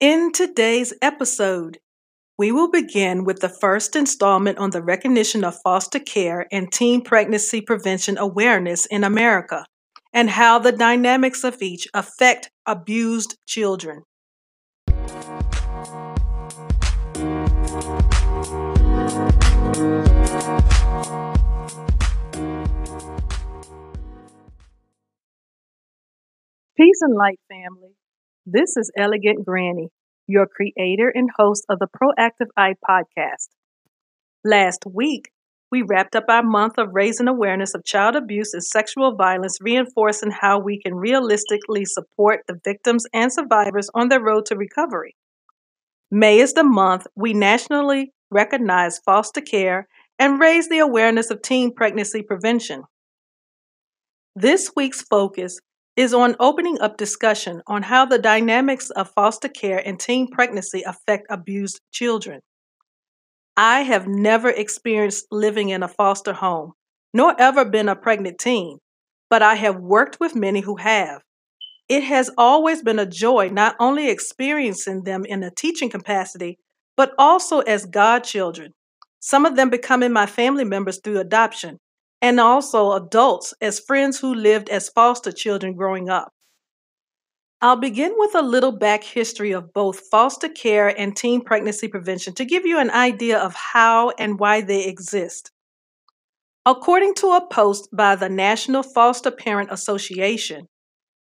In today's episode, we will begin with the first installment on the recognition of foster care and teen pregnancy prevention awareness in America and how the dynamics of each affect abused children. Peace and light, family. This is Elegant Granny, your creator and host of the Proactive Eye podcast. Last week, we wrapped up our month of raising awareness of child abuse and sexual violence, reinforcing how we can realistically support the victims and survivors on their road to recovery. May is the month we nationally recognize foster care and raise the awareness of teen pregnancy prevention. This week's focus is on opening up discussion on how the dynamics of foster care and teen pregnancy affect abused children. I have never experienced living in a foster home, nor ever been a pregnant teen, but I have worked with many who have. It has always been a joy not only experiencing them in a teaching capacity, but also as godchildren, some of them becoming my family members through adoption, and also adults as friends who lived as foster children growing up. I'll begin with a little back history of both foster care and teen pregnancy prevention to give you an idea of how and why they exist. According to a post by the National Foster Parent Association,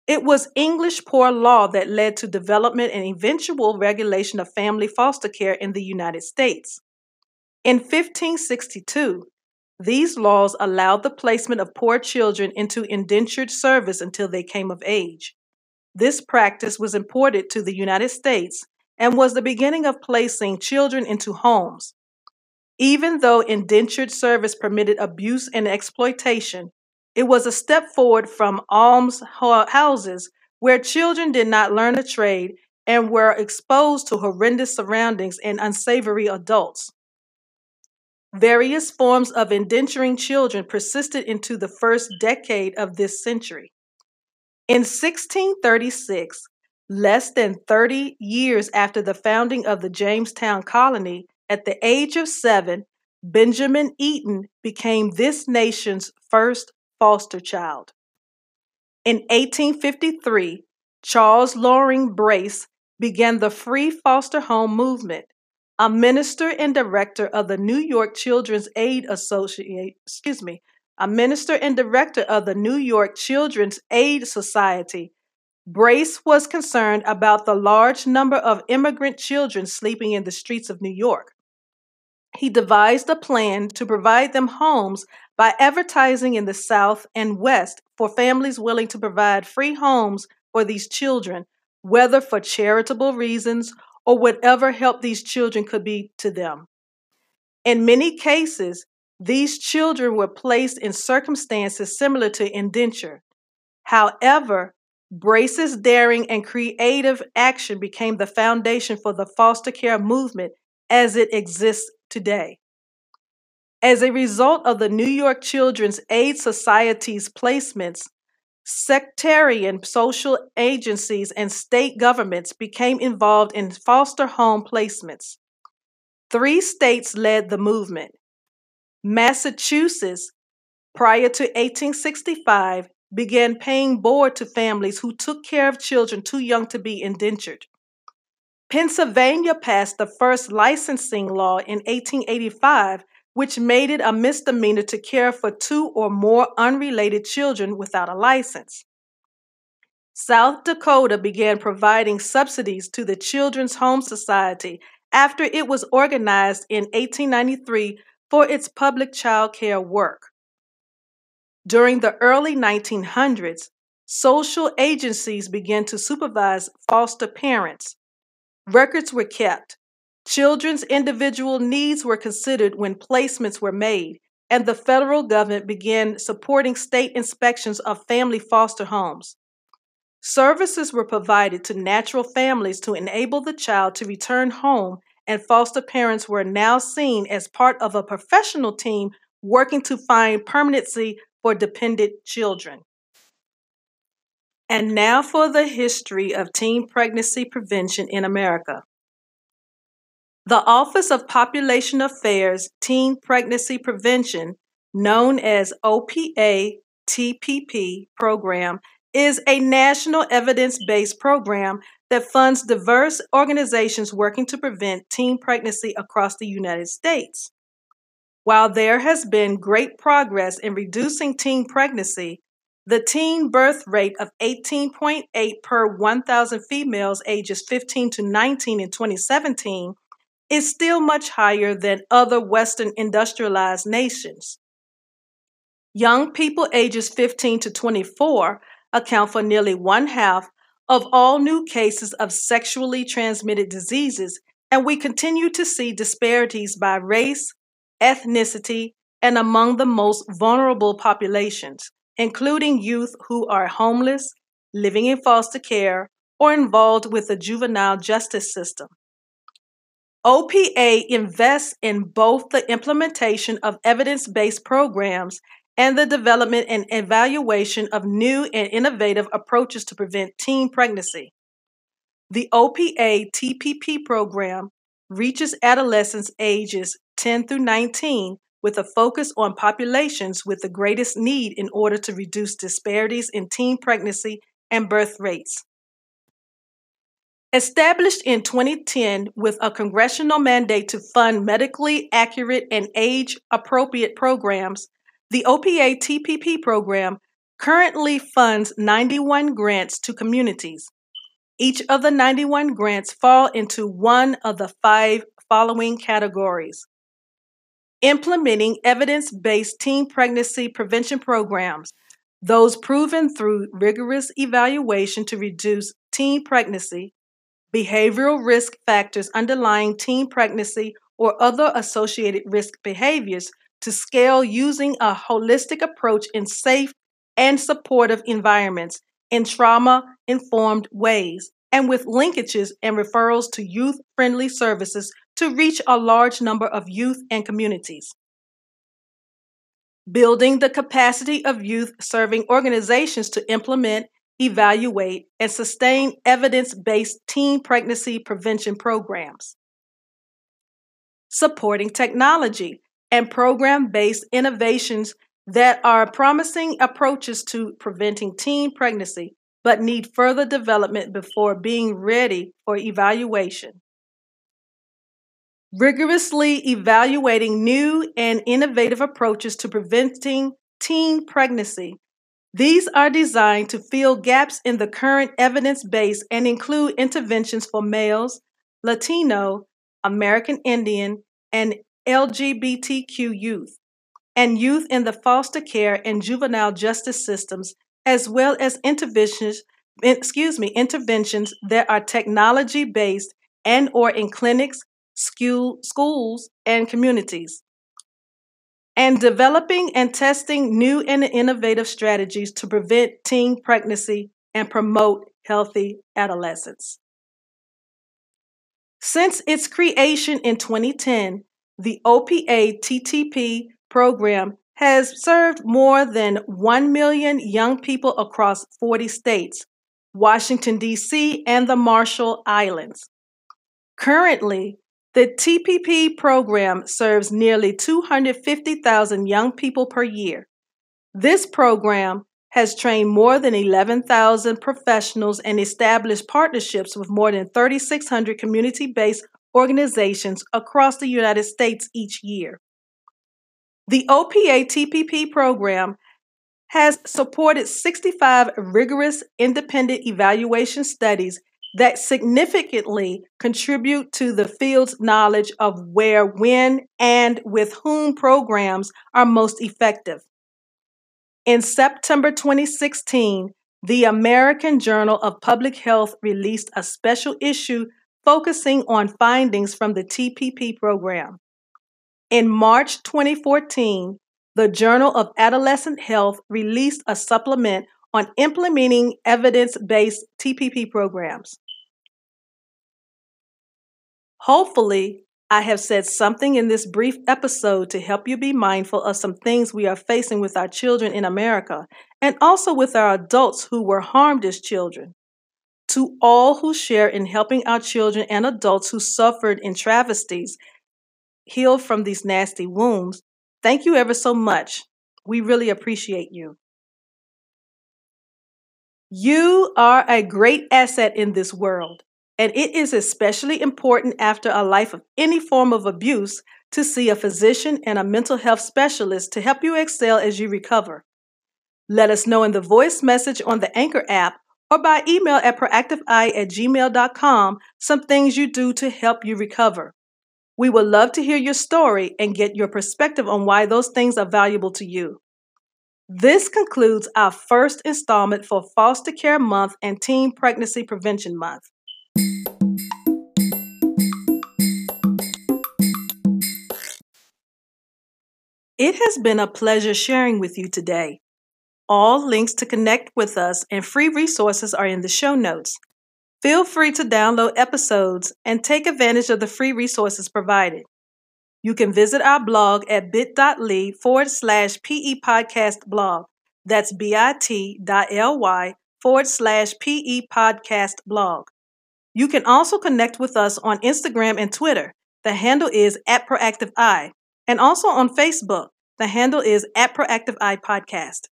it was English poor law that led to development and eventual regulation of family foster care in the United States. In 1562, these laws allowed the placement of poor children into indentured service until they came of age. This practice was imported to the United States and was the beginning of placing children into homes. Even though indentured service permitted abuse and exploitation, it was a step forward from alms houses where children did not learn a trade and were exposed to horrendous surroundings and unsavory adults. Various forms of indenturing children persisted into the first decade of this century. In 1636, less than 30 years after the founding of the Jamestown colony, at the age of seven, Benjamin Eaton became this nation's first foster child. In 1853, Charles Loring Brace began the free foster home movement a minister and director of the New York Children's Aid Association, excuse me, a minister and director of the New York Children's Aid Society. Brace was concerned about the large number of immigrant children sleeping in the streets of New York. He devised a plan to provide them homes by advertising in the South and West for families willing to provide free homes for these children, whether for charitable reasons or whatever help these children could be to them. In many cases, these children were placed in circumstances similar to indenture. However, Brace's daring and creative action became the foundation for the foster care movement as it exists today. As a result of the New York Children's Aid Society's placements, Sectarian social agencies and state governments became involved in foster home placements. Three states led the movement. Massachusetts, prior to 1865, began paying board to families who took care of children too young to be indentured. Pennsylvania passed the first licensing law in 1885 which made it a misdemeanor to care for two or more unrelated children without a license. South Dakota began providing subsidies to the Children's Home Society after it was organized in 1893 for its public child care work. During the early 1900s, social agencies began to supervise foster parents. Records were kept, Children's individual needs were considered when placements were made, and the federal government began supporting state inspections of family foster homes. Services were provided to natural families to enable the child to return home, and foster parents were now seen as part of a professional team working to find permanency for dependent children. And now for the history of teen pregnancy prevention in America. The Office of Population Affairs Teen Pregnancy Prevention, known as OPA TPP program, is a national evidence based program that funds diverse organizations working to prevent teen pregnancy across the United States. While there has been great progress in reducing teen pregnancy, the teen birth rate of 18.8 per 1,000 females ages 15 to 19 in 2017 is still much higher than other Western industrialized nations. Young people ages 15 to 24 account for nearly one half of all new cases of sexually transmitted diseases, and we continue to see disparities by race, ethnicity, and among the most vulnerable populations, including youth who are homeless, living in foster care, or involved with the juvenile justice system. OPA invests in both the implementation of evidence based programs and the development and evaluation of new and innovative approaches to prevent teen pregnancy. The OPA TPP program reaches adolescents ages 10 through 19 with a focus on populations with the greatest need in order to reduce disparities in teen pregnancy and birth rates. Established in 2010 with a congressional mandate to fund medically accurate and age appropriate programs, the OPA TPP program currently funds 91 grants to communities. Each of the 91 grants fall into one of the five following categories. Implementing evidence based teen pregnancy prevention programs, those proven through rigorous evaluation to reduce teen pregnancy, behavioral risk factors underlying teen pregnancy or other associated risk behaviors to scale using a holistic approach in safe and supportive environments in trauma informed ways and with linkages and referrals to youth friendly services to reach a large number of youth and communities. Building the capacity of youth serving organizations to implement evaluate, and sustain evidence based teen pregnancy prevention programs. Supporting technology and program based innovations that are promising approaches to preventing teen pregnancy but need further development before being ready for evaluation. Rigorously evaluating new and innovative approaches to preventing teen pregnancy these are designed to fill gaps in the current evidence base and include interventions for males, Latino, American Indian, and LGBTQ youth, and youth in the foster care and juvenile justice systems, as well as interventions, excuse me, interventions that are technology based and or in clinics, school, schools, and communities and developing and testing new and innovative strategies to prevent teen pregnancy and promote healthy adolescence. Since its creation in 2010, the OPA TTP program has served more than 1 million young people across 40 states, Washington, D.C., and the Marshall Islands. Currently, the TPP program serves nearly 250,000 young people per year. This program has trained more than 11,000 professionals and established partnerships with more than 3,600 community based organizations across the United States each year. The OPA TPP program has supported 65 rigorous independent evaluation studies that significantly contribute to the field's knowledge of where, when, and with whom programs are most effective. In September 2016, the American Journal of Public Health released a special issue focusing on findings from the TPP program. In March 2014, the Journal of Adolescent Health released a supplement on implementing evidence based TPP programs. Hopefully, I have said something in this brief episode to help you be mindful of some things we are facing with our children in America and also with our adults who were harmed as children. To all who share in helping our children and adults who suffered in travesties heal from these nasty wounds, thank you ever so much. We really appreciate you. You are a great asset in this world. And it is especially important after a life of any form of abuse to see a physician and a mental health specialist to help you excel as you recover. Let us know in the voice message on the Anchor app or by email at proactiveeye at gmail.com some things you do to help you recover. We would love to hear your story and get your perspective on why those things are valuable to you. This concludes our first installment for Foster Care Month and Teen Pregnancy Prevention Month. It has been a pleasure sharing with you today. All links to connect with us and free resources are in the show notes. Feel free to download episodes and take advantage of the free resources provided. You can visit our blog at bit.ly forward slash PE podcast blog. That's bit.ly forward slash PE podcast blog. You can also connect with us on Instagram and Twitter. The handle is at Proactive Eye and also on Facebook. The handle is at Proactive Eye Podcast.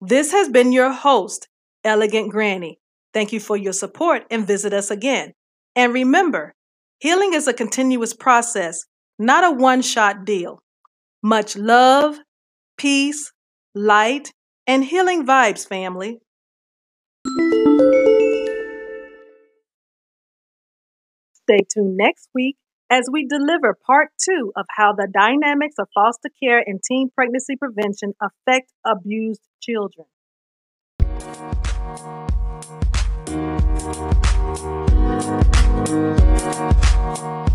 This has been your host, Elegant Granny. Thank you for your support and visit us again. And remember, healing is a continuous process, not a one shot deal. Much love, peace, light, and healing vibes, family. Stay tuned next week as we deliver part two of how the dynamics of foster care and teen pregnancy prevention affect abused children. Thank you.